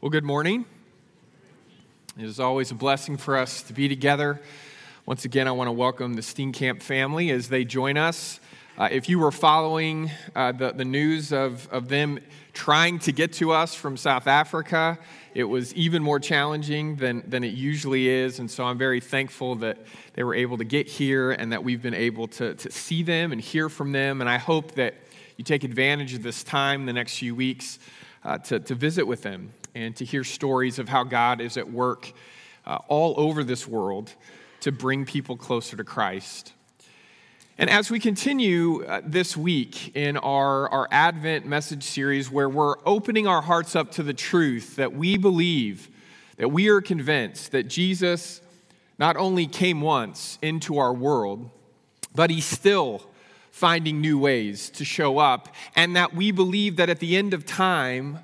Well, good morning. It is always a blessing for us to be together. Once again, I want to welcome the Steenkamp family as they join us. Uh, if you were following uh, the, the news of, of them trying to get to us from South Africa, it was even more challenging than, than it usually is. And so I'm very thankful that they were able to get here and that we've been able to, to see them and hear from them. And I hope that you take advantage of this time the next few weeks uh, to, to visit with them and to hear stories of how God is at work uh, all over this world to bring people closer to Christ. And as we continue uh, this week in our, our Advent message series, where we're opening our hearts up to the truth that we believe, that we are convinced that Jesus not only came once into our world, but he's still finding new ways to show up, and that we believe that at the end of time,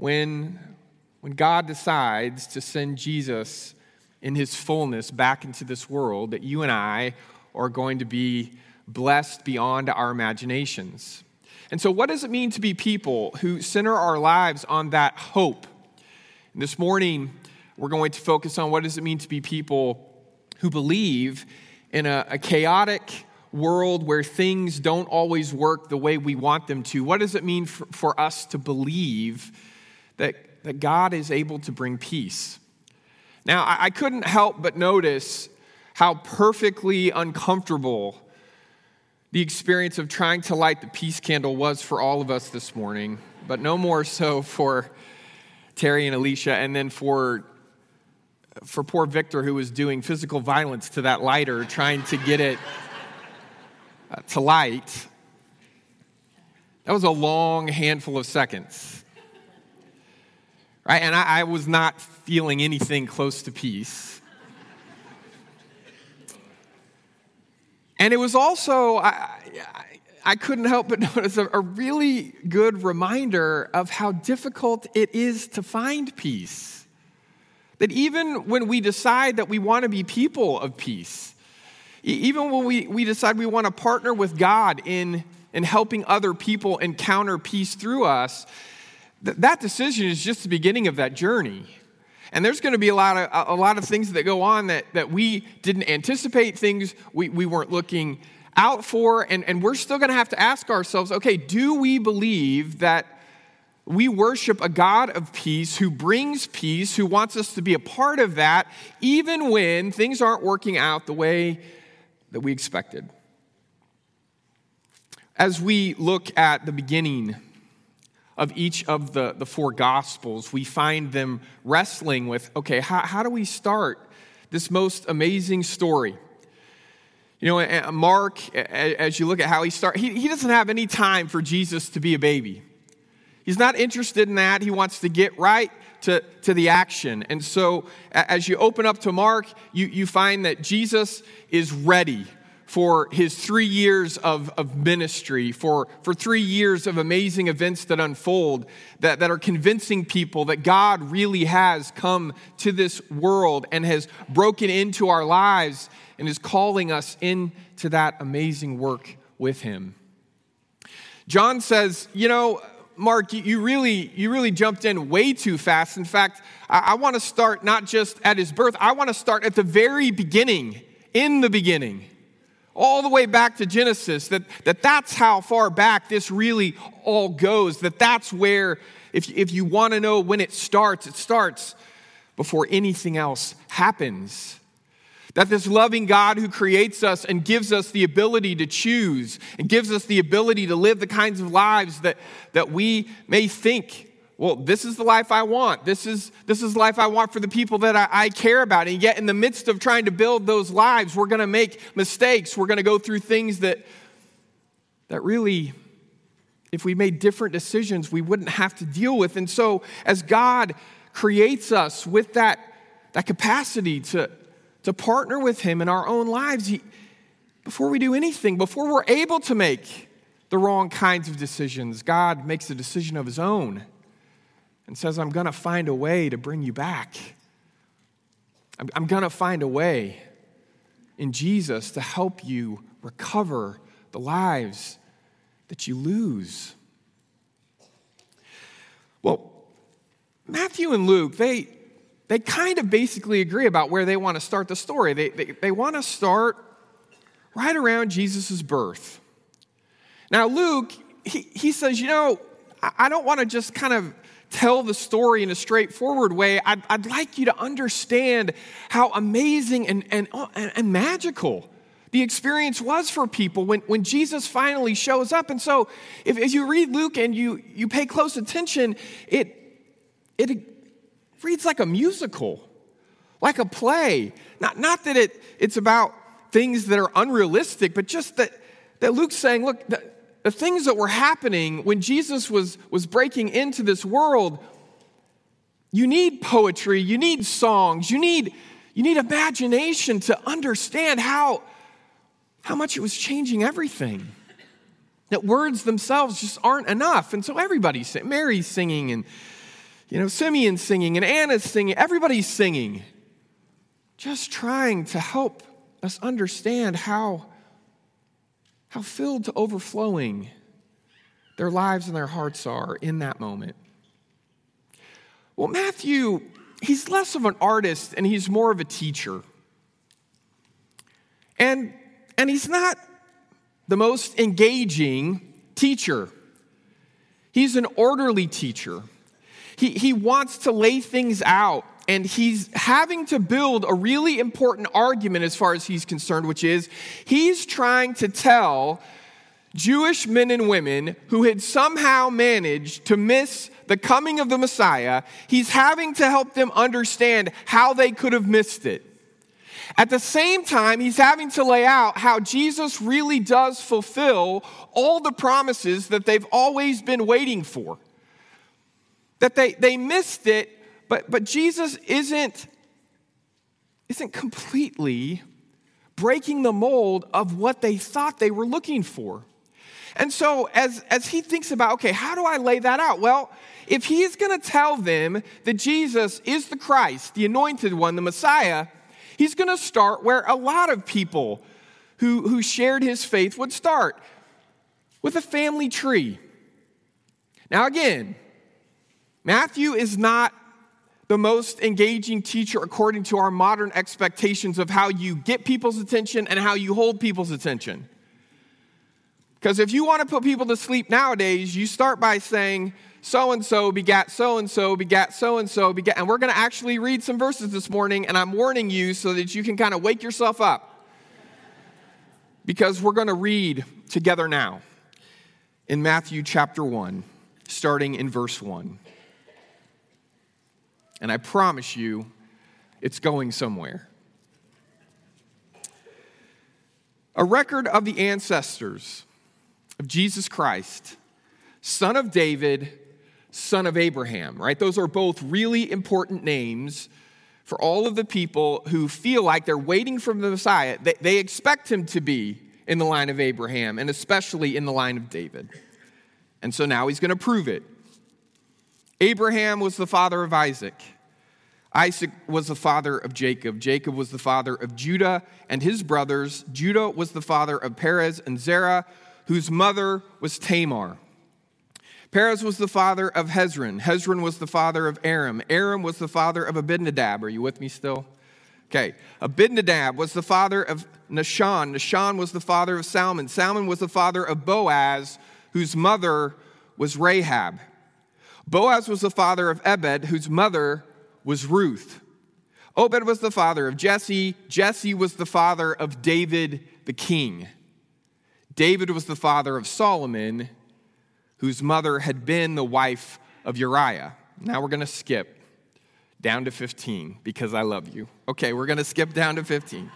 when, when God decides to send Jesus in his fullness back into this world, that you and I are going to be blessed beyond our imaginations. And so, what does it mean to be people who center our lives on that hope? And this morning, we're going to focus on what does it mean to be people who believe in a, a chaotic world where things don't always work the way we want them to. What does it mean for, for us to believe? That, that God is able to bring peace. Now, I, I couldn't help but notice how perfectly uncomfortable the experience of trying to light the peace candle was for all of us this morning, but no more so for Terry and Alicia, and then for for poor Victor, who was doing physical violence to that lighter, trying to get it uh, to light. That was a long handful of seconds. Right? And I, I was not feeling anything close to peace. And it was also, I, I, I couldn't help but notice a, a really good reminder of how difficult it is to find peace. That even when we decide that we want to be people of peace, even when we, we decide we want to partner with God in, in helping other people encounter peace through us, Th- that decision is just the beginning of that journey. And there's going to be a lot of, a lot of things that go on that, that we didn't anticipate, things we, we weren't looking out for. And, and we're still going to have to ask ourselves okay, do we believe that we worship a God of peace who brings peace, who wants us to be a part of that, even when things aren't working out the way that we expected? As we look at the beginning of each of the, the four gospels, we find them wrestling with okay, how, how do we start this most amazing story? You know, Mark, as you look at how he starts, he, he doesn't have any time for Jesus to be a baby. He's not interested in that. He wants to get right to, to the action. And so, as you open up to Mark, you, you find that Jesus is ready for his three years of, of ministry, for, for three years of amazing events that unfold, that, that are convincing people that God really has come to this world and has broken into our lives and is calling us into that amazing work with him. John says, You know, Mark, you really, you really jumped in way too fast. In fact, I, I want to start not just at his birth, I want to start at the very beginning, in the beginning all the way back to Genesis, that, that that's how far back this really all goes, that that's where, if, if you want to know when it starts, it starts before anything else happens. That this loving God who creates us and gives us the ability to choose and gives us the ability to live the kinds of lives that, that we may think well, this is the life I want. This is, this is the life I want for the people that I, I care about. And yet, in the midst of trying to build those lives, we're going to make mistakes. We're going to go through things that, that really, if we made different decisions, we wouldn't have to deal with. And so, as God creates us with that, that capacity to, to partner with Him in our own lives, he, before we do anything, before we're able to make the wrong kinds of decisions, God makes a decision of His own and says, I'm going to find a way to bring you back. I'm, I'm going to find a way in Jesus to help you recover the lives that you lose. Well, Matthew and Luke, they, they kind of basically agree about where they want to start the story. They, they, they want to start right around Jesus' birth. Now, Luke, he, he says, you know, I, I don't want to just kind of tell the story in a straightforward way. I'd, I'd like you to understand how amazing and, and, and, and magical the experience was for people when, when Jesus finally shows up. And so, if, if you read Luke and you, you pay close attention, it, it reads like a musical, like a play. Not, not that it, it's about things that are unrealistic, but just that, that Luke's saying, look, the, things that were happening when Jesus was, was breaking into this world, you need poetry, you need songs, you need, you need imagination to understand how how much it was changing everything. That words themselves just aren't enough. And so everybody's singing. Mary's singing, and you know, Simeon's singing, and Anna's singing. Everybody's singing. Just trying to help us understand how, how filled to overflowing their lives and their hearts are in that moment. Well, Matthew, he's less of an artist and he's more of a teacher. And and he's not the most engaging teacher. He's an orderly teacher. He, he wants to lay things out, and he's having to build a really important argument as far as he's concerned, which is he's trying to tell Jewish men and women who had somehow managed to miss the coming of the Messiah, he's having to help them understand how they could have missed it. At the same time, he's having to lay out how Jesus really does fulfill all the promises that they've always been waiting for. That they, they missed it, but, but Jesus isn't, isn't completely breaking the mold of what they thought they were looking for. And so, as, as he thinks about, okay, how do I lay that out? Well, if he's going to tell them that Jesus is the Christ, the anointed one, the Messiah, he's going to start where a lot of people who, who shared his faith would start with a family tree. Now, again, Matthew is not the most engaging teacher according to our modern expectations of how you get people's attention and how you hold people's attention. Because if you want to put people to sleep nowadays, you start by saying, so and so begat so and so begat so and so begat. And we're going to actually read some verses this morning, and I'm warning you so that you can kind of wake yourself up. Because we're going to read together now in Matthew chapter 1, starting in verse 1. And I promise you, it's going somewhere. A record of the ancestors of Jesus Christ, son of David son of Abraham, right? Those are both really important names for all of the people who feel like they're waiting for the Messiah. They, they expect him to be in the line of Abraham and especially in the line of David. And so now he's going to prove it. Abraham was the father of Isaac. Isaac was the father of Jacob. Jacob was the father of Judah and his brothers. Judah was the father of Perez and Zerah, whose mother was Tamar. Perez was the father of Hezron. Hezron was the father of Aram. Aram was the father of Abinadab. Are you with me still? Okay. Abinadab was the father of Nahshon. Nahshon was the father of Salmon. Salmon was the father of Boaz, whose mother was Rahab. Boaz was the father of Ebed, whose mother was Ruth. Obed was the father of Jesse. Jesse was the father of David the king. David was the father of Solomon whose mother had been the wife of Uriah. Now we're going to skip down to 15 because I love you. Okay, we're going to skip down to 15.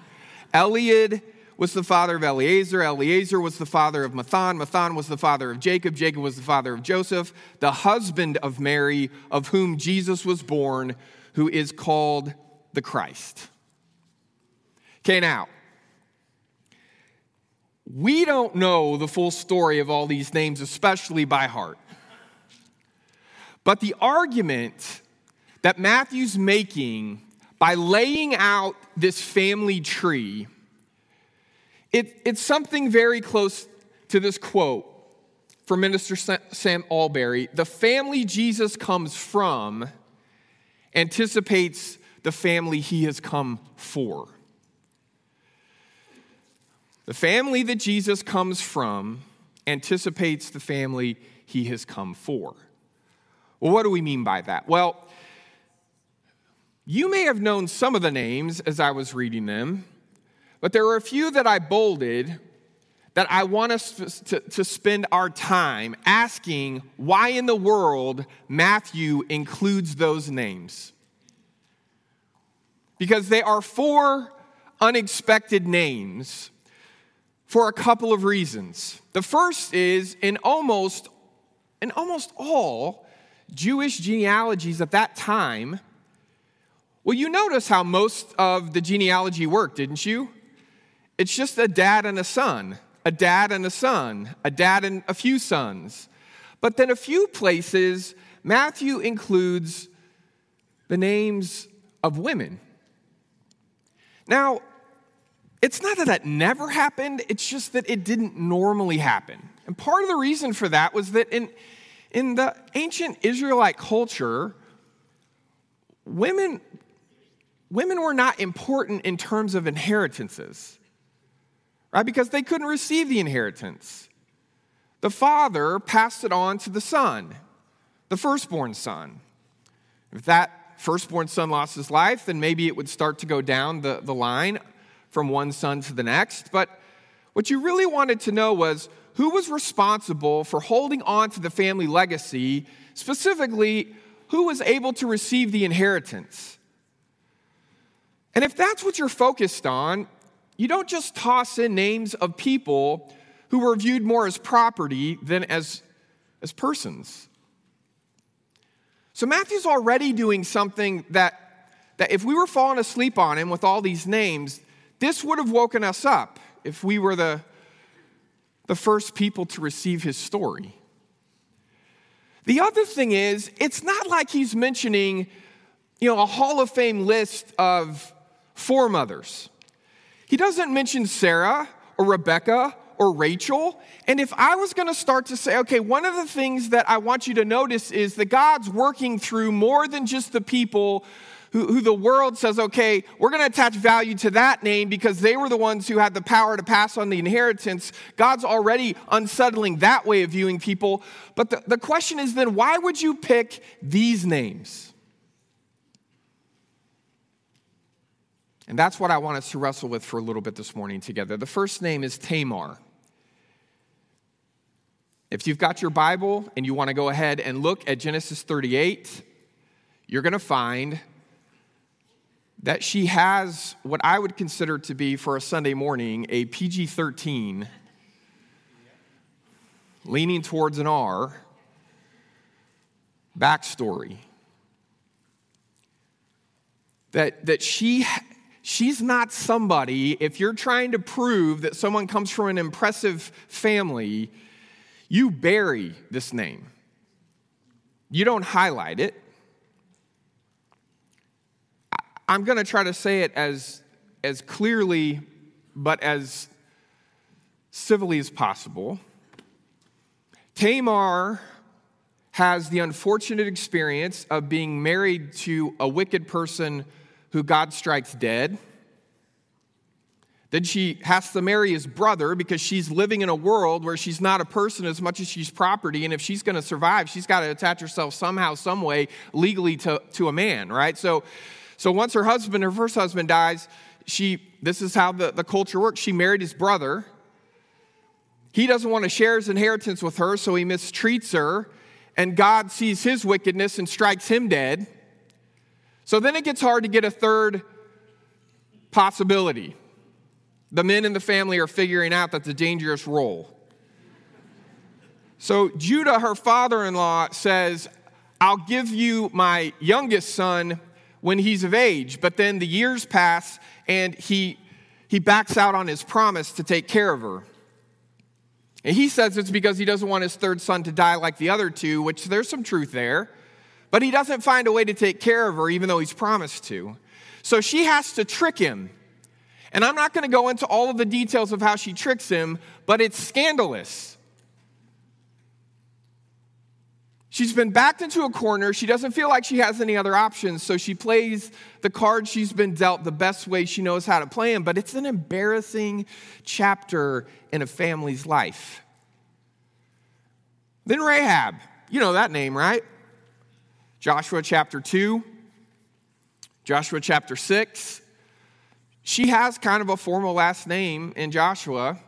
Eliud was the father of Eleazar. Eleazar was the father of Matthan. Matthan was the father of Jacob. Jacob was the father of Joseph, the husband of Mary, of whom Jesus was born, who is called the Christ. Okay, now, we don't know the full story of all these names, especially by heart. But the argument that Matthew's making by laying out this family tree, it, it's something very close to this quote from Minister Sam Allberry The family Jesus comes from anticipates the family he has come for. The family that Jesus comes from anticipates the family he has come for. Well, what do we mean by that? Well, you may have known some of the names as I was reading them, but there are a few that I bolded that I want us to, to, spend our time asking why in the world Matthew includes those names. Because they are four unexpected names for a couple of reasons. The first is in almost in almost all Jewish genealogies at that time, well, you notice how most of the genealogy worked, didn't you? It's just a dad and a son, a dad and a son, a dad and a few sons. But then a few places, Matthew includes the names of women. Now, it's not that that never happened, it's just that it didn't normally happen. And part of the reason for that was that in, in the ancient Israelite culture, women, women were not important in terms of inheritances, right? Because they couldn't receive the inheritance. The father passed it on to the son, the firstborn son. If that firstborn son lost his life, then maybe it would start to go down the, the line from one son to the next. But what you really wanted to know was who was responsible for holding on to the family legacy, specifically, who was able to receive the inheritance. And if that's what you're focused on, you don't just toss in names of people who were viewed more as property than as, as persons. So Matthew's already doing something that, that if we were falling asleep on him with all these names, this would have woken us up if we were the, the first people to receive his story. The other thing is, it's not like he's mentioning, you know, a Hall of Fame list of foremothers. He doesn't mention Sarah or Rebecca or Rachel. And if I was going to start to say, okay, one of the things that I want you to notice is that God's working through more than just the people who, who the world says, okay, we're going to attach value to that name because they were the ones who had the power to pass on the inheritance. God's already unsettling that way of viewing people. But the, the question is then, why would you pick these names? And that's what I want us to wrestle with for a little bit this morning together. The first name is Tamar. If you've got your Bible and you want to go ahead and look at Genesis 38, you're going to find that she has what I would consider to be, for a Sunday morning, a PG 13, leaning towards an R, backstory. That, that she, she's not somebody, if you're trying to prove that someone comes from an impressive family, you bury this name. You don't highlight it. I'm going to try to say it as, as clearly but as civilly as possible. Tamar has the unfortunate experience of being married to a wicked person who God strikes dead. Then she has to marry his brother because she's living in a world where she's not a person as much as she's property. And if she's going to survive, she's got to attach herself somehow, some way, legally to, to a man, right? So so once her husband, her first husband dies, she, this is how the, the culture works. She married his brother. He doesn't want to share his inheritance with her, so he mistreats her. And God sees his wickedness and strikes him dead. So then it gets hard to get a third possibility. The men in the family are figuring out that's a dangerous role. So Judah, her father in law, says, I'll give you my youngest son when he's of age, but then the years pass and he, he backs out on his promise to take care of her. And he says it's because he doesn't want his third son to die like the other two, which there's some truth there. But he doesn't find a way to take care of her, even though he's promised to. So she has to trick him. And I'm not going to go into all of the details of how she tricks him, but it's scandalous. She's been backed into a corner. She doesn't feel like she has any other options, so she plays the card she's been dealt the best way she knows how to play them. But it's an embarrassing chapter in a family's life. Then Rahab, you know that name, right? Joshua chapter 2, Joshua chapter 6. She has kind of a formal last name in Joshua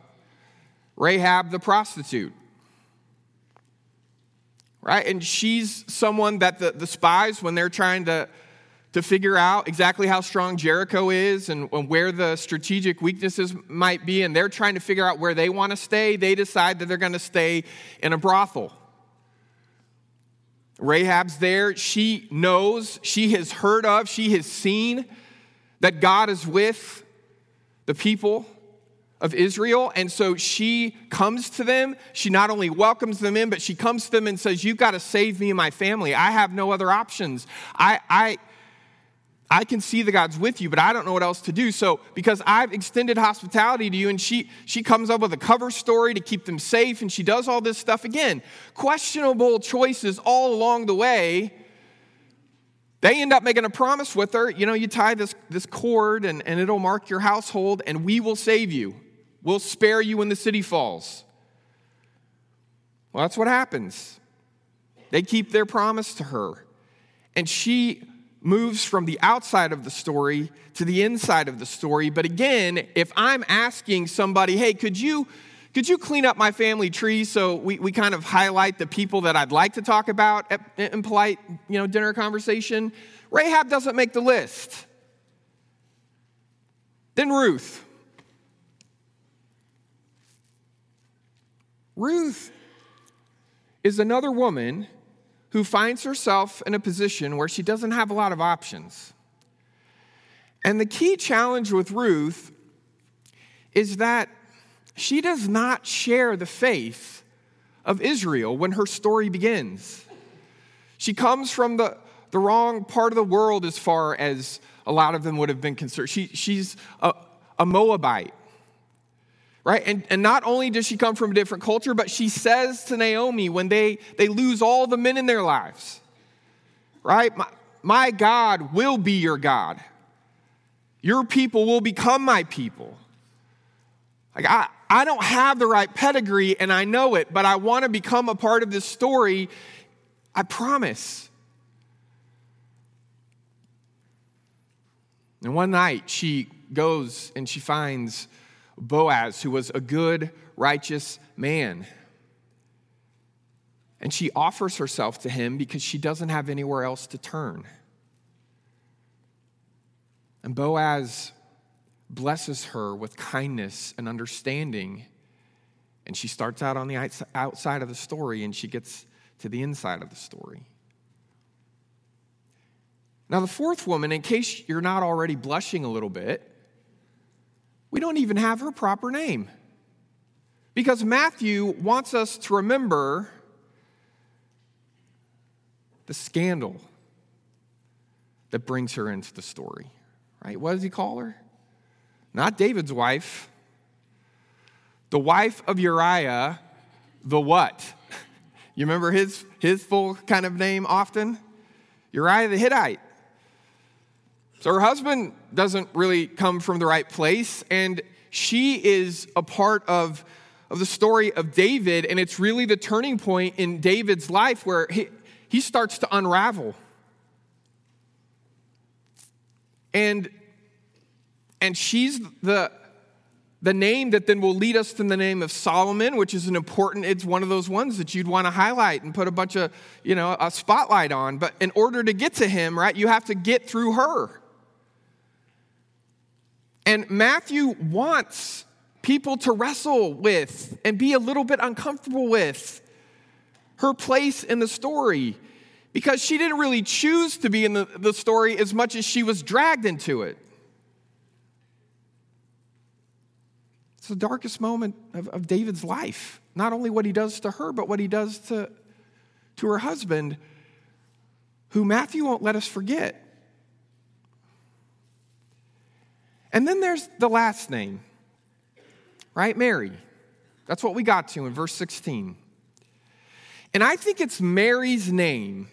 Rahab the prostitute right? And she's someone that the, the spies, when they're trying to, to figure out exactly how strong Jericho is and, and where the strategic weaknesses might be, and they're trying to figure out where they want to stay, they decide that they're going to stay in a brothel. Rahab's there. She knows, she has heard of, she has seen that God is with the people of Israel. And so she comes to them. She not only welcomes them in, but she comes to them and says, You've got to save me and my family. I have no other options. I, I, I can see that God's with you, but I don't know what else to do. So, because I've extended hospitality to you, and she, she comes up with a cover story to keep them safe, and she does all this stuff again. Questionable choices all along the way they end up making a promise with her. You know, you tie this, this cord and, and it'll mark your household, and we will save you. We'll spare you when the city falls. Well, that's what happens. They keep their promise to her. And she moves from the outside of the story to the inside of the story. But again, if I'm asking somebody, hey, could you, could you clean up my family tree so we, we kind of highlight the people that I'd like to talk about at, in polite you know, dinner conversation? Rahab doesn't make the list. Then Ruth. Ruth is another woman who finds herself in a position where she doesn't have a lot of options. And the key challenge with Ruth is that she does not share the faith of Israel when her story begins. She comes from the, the wrong part of the world as far as a lot of them would have been concerned. She, she's a, a Moabite right? And, and not only does she come from a different culture, but she says to Naomi when they, they lose all the men in their lives, right? My, my God will be your God. Your people will become my people. Like, I, I don't have the right pedigree and I know it, but I want to become a part of this story. I promise. And one night she goes and she finds Boaz, who was a good, righteous man. And she offers herself to him because she doesn't have anywhere else to turn. And Boaz blesses her with kindness and understanding. And she starts out on the outside of the story and she gets to the inside of the story. Now, the fourth woman, in case you're not already blushing a little bit, we don't even have her proper name. Because Matthew wants us to remember the scandal that brings her into the story. Right? What does he call her? Not David's wife. The wife of Uriah, the what? You remember his, his full kind of name often? Uriah the Hittite. So her husband doesn't really come from the right place, and she is a part of, of the story of David, and it's really the turning point in David's life where he, he starts to unravel. And, and she's the, the name that then will lead us to the name of Solomon, which is an important, it's one of those ones that you'd want to highlight and put a bunch of, you know, a spotlight on. But in order to get to him, right, you have to get through her. And Matthew wants people to wrestle with and be a little bit uncomfortable with her place in the story because she didn't really choose to be in the, the story as much as she was dragged into it. It's the darkest moment of, of David's life. Not only what he does to her, but what he does to, to her husband, who Matthew won't let us forget. And then there's the last name, right? Mary. That's what we got to in verse 16. And I think it's Mary's name.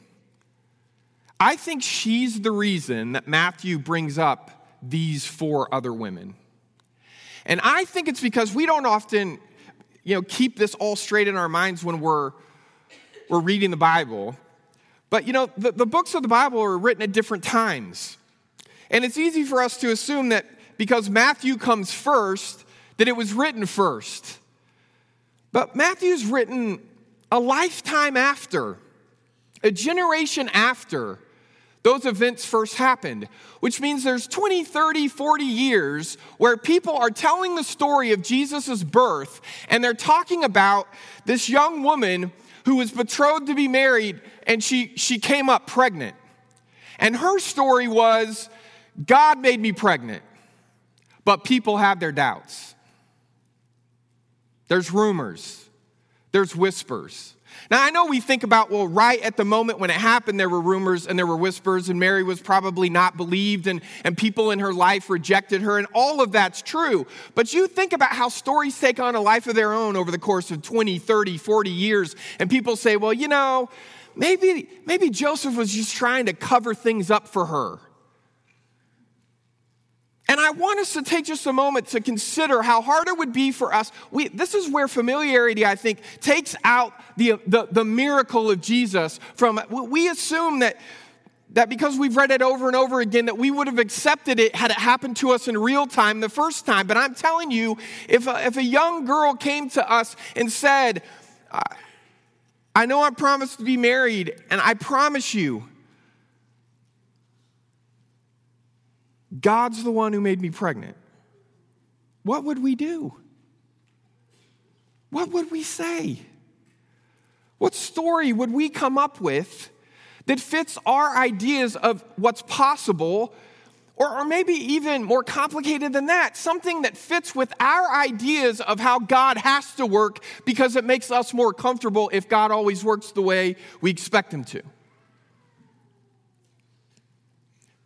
I think she's the reason that Matthew brings up these four other women. And I think it's because we don't often, you know, keep this all straight in our minds when we're, we're reading the Bible. But, you know, the, the books of the Bible are written at different times. And it's easy for us to assume that because Matthew comes first, that it was written first. But Matthew's written a lifetime after, a generation after those events first happened, which means there's 20, 30, 40 years where people are telling the story of Jesus' birth and they're talking about this young woman who was betrothed to be married and she, she came up pregnant. And her story was God made me pregnant, but people have their doubts. There's rumors, there's whispers. Now, I know we think about, well, right at the moment when it happened, there were rumors and there were whispers, and Mary was probably not believed, and, and people in her life rejected her, and all of that's true. But you think about how stories take on a life of their own over the course of 20, 30, 40 years, and people say, well, you know, maybe, maybe Joseph was just trying to cover things up for her. And I want us to take just a moment to consider how hard it would be for us. We, this is where familiarity, I think, takes out the, the, the miracle of Jesus from. We assume that, that because we've read it over and over again, that we would have accepted it had it happened to us in real time the first time. But I'm telling you, if a, if a young girl came to us and said, I know I'm promised to be married, and I promise you, God's the one who made me pregnant. What would we do? What would we say? What story would we come up with that fits our ideas of what's possible, or, or, maybe even more complicated than that, something that fits with our ideas of how God has to work because it makes us more comfortable if God always works the way we expect Him to?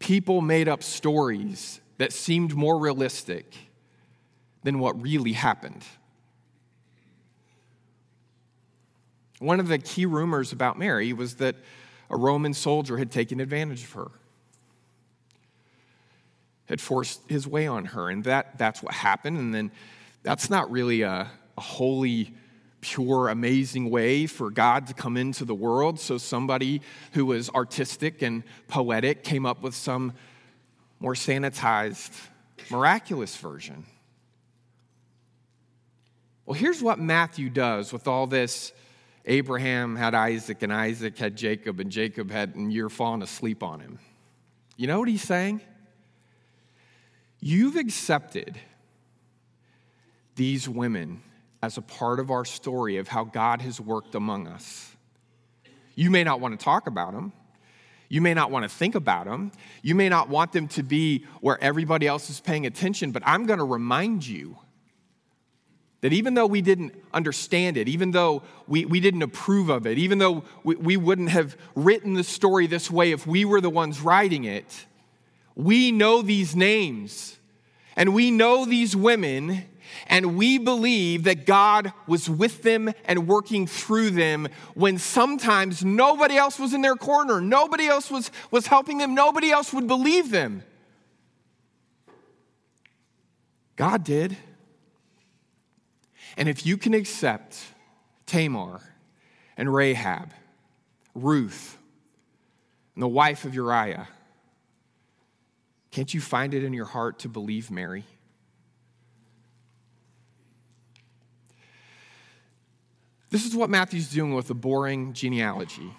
People made up stories that seemed more realistic than what really happened. One of the key rumors about Mary was that a Roman soldier had taken advantage of her, had forced his way on her, and that, that's what happened. And then that's not really a, a holy pure, amazing way for God to come into the world. So somebody who was artistic and poetic came up with some more sanitized, miraculous version. Well, here's what Matthew does with all this Abraham had Isaac, and Isaac had Jacob, and Jacob had, and you're falling asleep on him. You know what he's saying? You've accepted these women as a part of our story of how God has worked among us. You may not want to talk about them. You may not want to think about them. You may not want them to be where everybody else is paying attention, but I'm going to remind you that even though we didn't understand it, even though we, we didn't approve of it, even though we, we wouldn't have written the story this way if we were the ones writing it, we know these names and we know these women and we believe that God was with them and working through them when sometimes nobody else was in their corner, nobody else was, was helping them, nobody else would believe them. God did. And if you can accept Tamar and Rahab, Ruth, and the wife of Uriah, can't you find it in your heart to believe Mary? This is what Matthew's doing with the boring genealogy.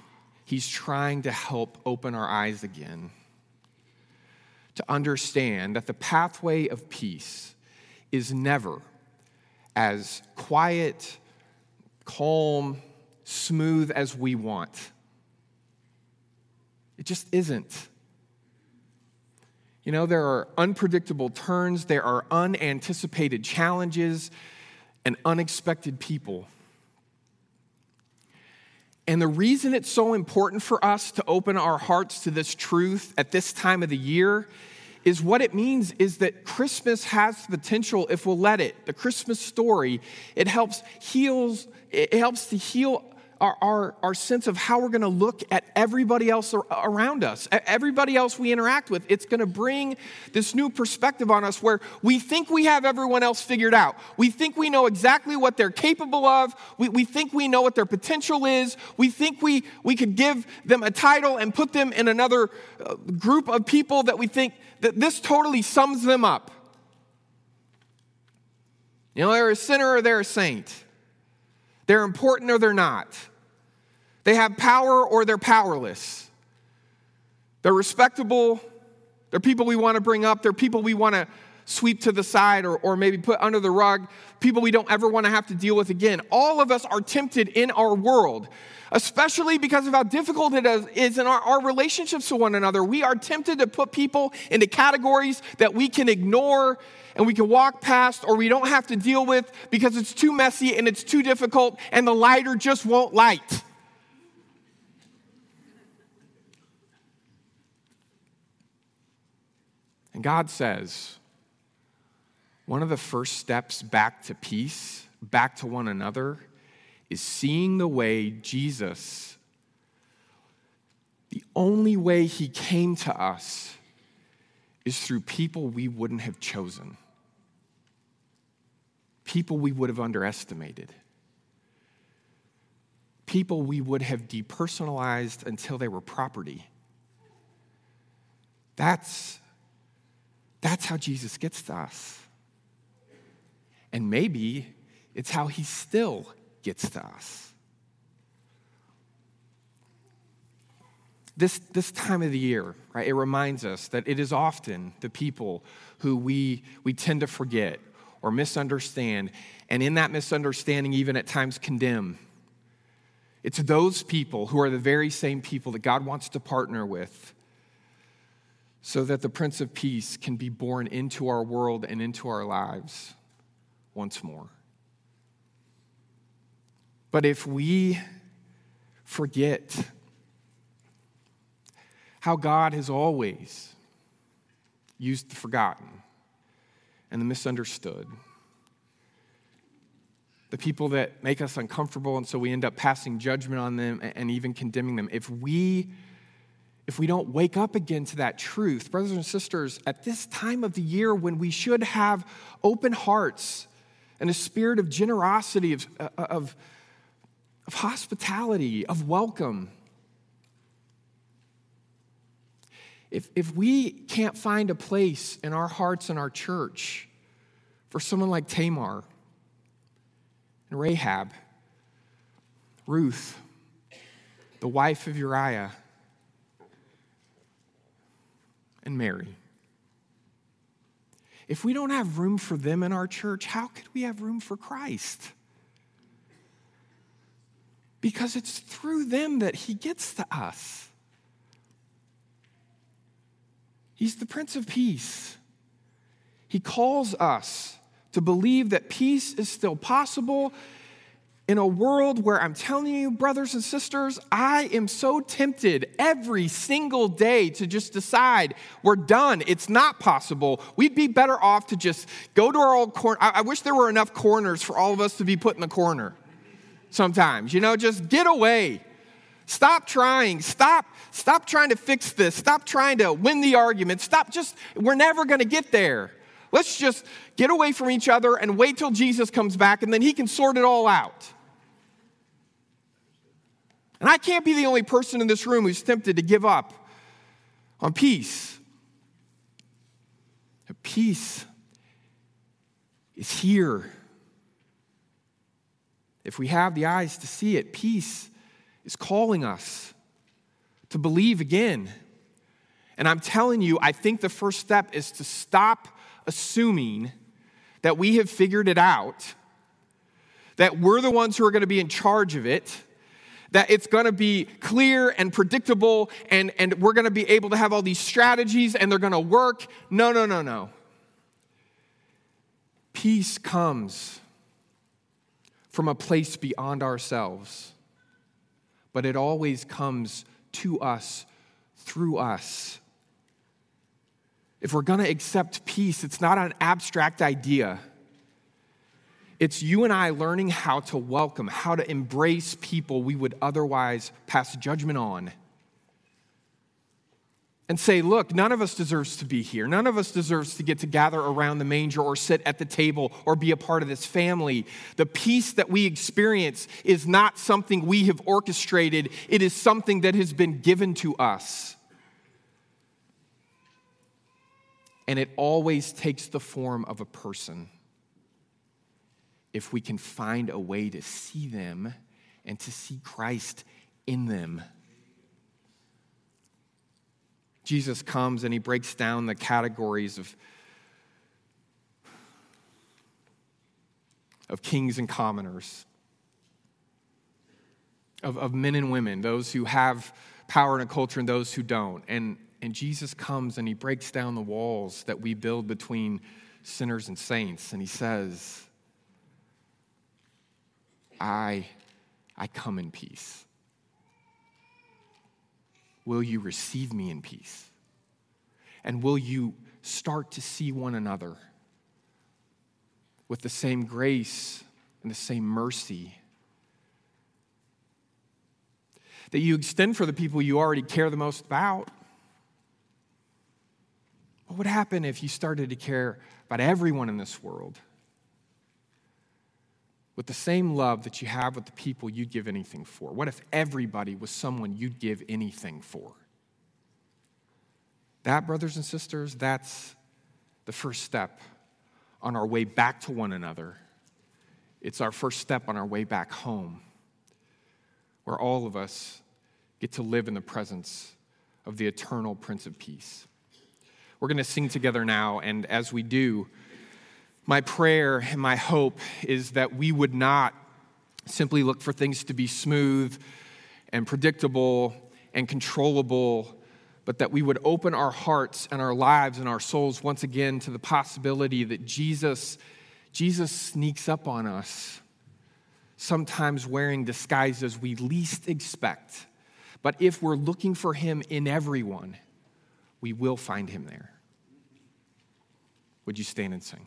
He's trying to help open our eyes again to understand that the pathway of peace is never as quiet, calm, smooth as we want. It just isn't. You know, there are unpredictable turns, there are unanticipated challenges, and unexpected people. And the reason it's so important for us to open our hearts to this truth at this time of the year is what it means is that Christmas has the potential if we'll let it. The Christmas story, it helps heals, it helps to heal our, our, our sense of how we're going to look at everybody else around us, everybody else we interact with. It's going to bring this new perspective on us where we think we have everyone else figured out. We think we know exactly what they're capable of. We, we think we know what their potential is. We think we, we could give them a title and put them in another uh, group of people that we think that this totally sums them up. You know, they're a sinner or they're a saint. They're important or they're not. They have power or they're powerless. They're respectable. They're people we want to bring up. They're people we want to sweep to the side or, or maybe put under the rug. People we don't ever want to have to deal with again. All of us are tempted in our world, especially because of how difficult it is in our, our relationships to one another. We are tempted to put people into categories that we can ignore and we can walk past or we don't have to deal with because it's too messy and it's too difficult and the lighter just won't light. And God says, one of the first steps back to peace, back to one another, is seeing the way Jesus, the only way he came to us, is through people we wouldn't have chosen people we would have underestimated, people we would have depersonalized until they were property. That's, that's how Jesus gets to us. And maybe it's how he still gets to us. This, this time of the year, right, it reminds us that it is often the people who we, we tend to forget or misunderstand, and in that misunderstanding, even at times condemn. It's those people who are the very same people that God wants to partner with so that the Prince of Peace can be born into our world and into our lives once more. But if we forget how God has always used the forgotten, and the misunderstood. The people that make us uncomfortable, and so we end up passing judgment on them and even condemning them. If we if we don't wake up again to that truth, brothers and sisters, at this time of the year when we should have open hearts and a spirit of generosity, of, uh, of, of hospitality, of welcome, If, if we can't find a place in our hearts and our church for someone like Tamar and Rahab, Ruth, the wife of Uriah, and Mary, if we don't have room for them in our church, how could we have room for Christ? Because it's through them that he gets to us. He's the Prince of Peace. He calls us to believe that peace is still possible in a world where I'm telling you, brothers and sisters, I am so tempted every single day to just decide we're done. It's not possible. We'd be better off to just go to our old corner. I, wish there were enough corners for all of us to be put in the corner sometimes. You know, just get away. Stop trying. Stop, stop trying to fix this. Stop trying to win the argument. Stop just, we're never going to get there. Let's just get away from each other and wait till Jesus comes back and then he can sort it all out. And I can't be the only person in this room who's tempted to give up on peace. Peace is here. If we have the eyes to see it, peace is calling us to believe again. And I'm telling you, I think the first step is to stop assuming that we have figured it out, that we're the ones who are going to be in charge of it, that it's going to be clear and predictable, and, and we're going to be able to have all these strategies and they're going to work. No, no, no, no. Peace comes from a place beyond ourselves but it always comes to us through us. If we're going to accept peace, it's not an abstract idea. It's you and I learning how to welcome, how to embrace people we would otherwise pass judgment on. And say, look, none of us deserves to be here. None of us deserves to get to gather around the manger or sit at the table or be a part of this family. The peace that we experience is not something we have orchestrated, it is something that has been given to us. And it always takes the form of a person if we can find a way to see them and to see Christ in them. Jesus comes and he breaks down the categories of, of kings and commoners, of, of men and women, those who have power in a culture and those who don't. And, and Jesus comes and he breaks down the walls that we build between sinners and saints. And he says, I, I come in peace. Will you receive me in peace? And will you start to see one another with the same grace and the same mercy that you extend for the people you already care the most about? What would happen if you started to care about everyone in this world? With the same love that you have with the people you'd give anything for? What if everybody was someone you'd give anything for? That, brothers and sisters, that's the first step on our way back to one another. It's our first step on our way back home, where all of us get to live in the presence of the eternal Prince of Peace. We're going to sing together now, and as we do, my prayer and my hope is that we would not simply look for things to be smooth and predictable and controllable, but that we would open our hearts and our lives and our souls once again to the possibility that Jesus, Jesus sneaks up on us, sometimes wearing disguises we least expect. But if we're looking for him in everyone, we will find him there. Would you stand and sing?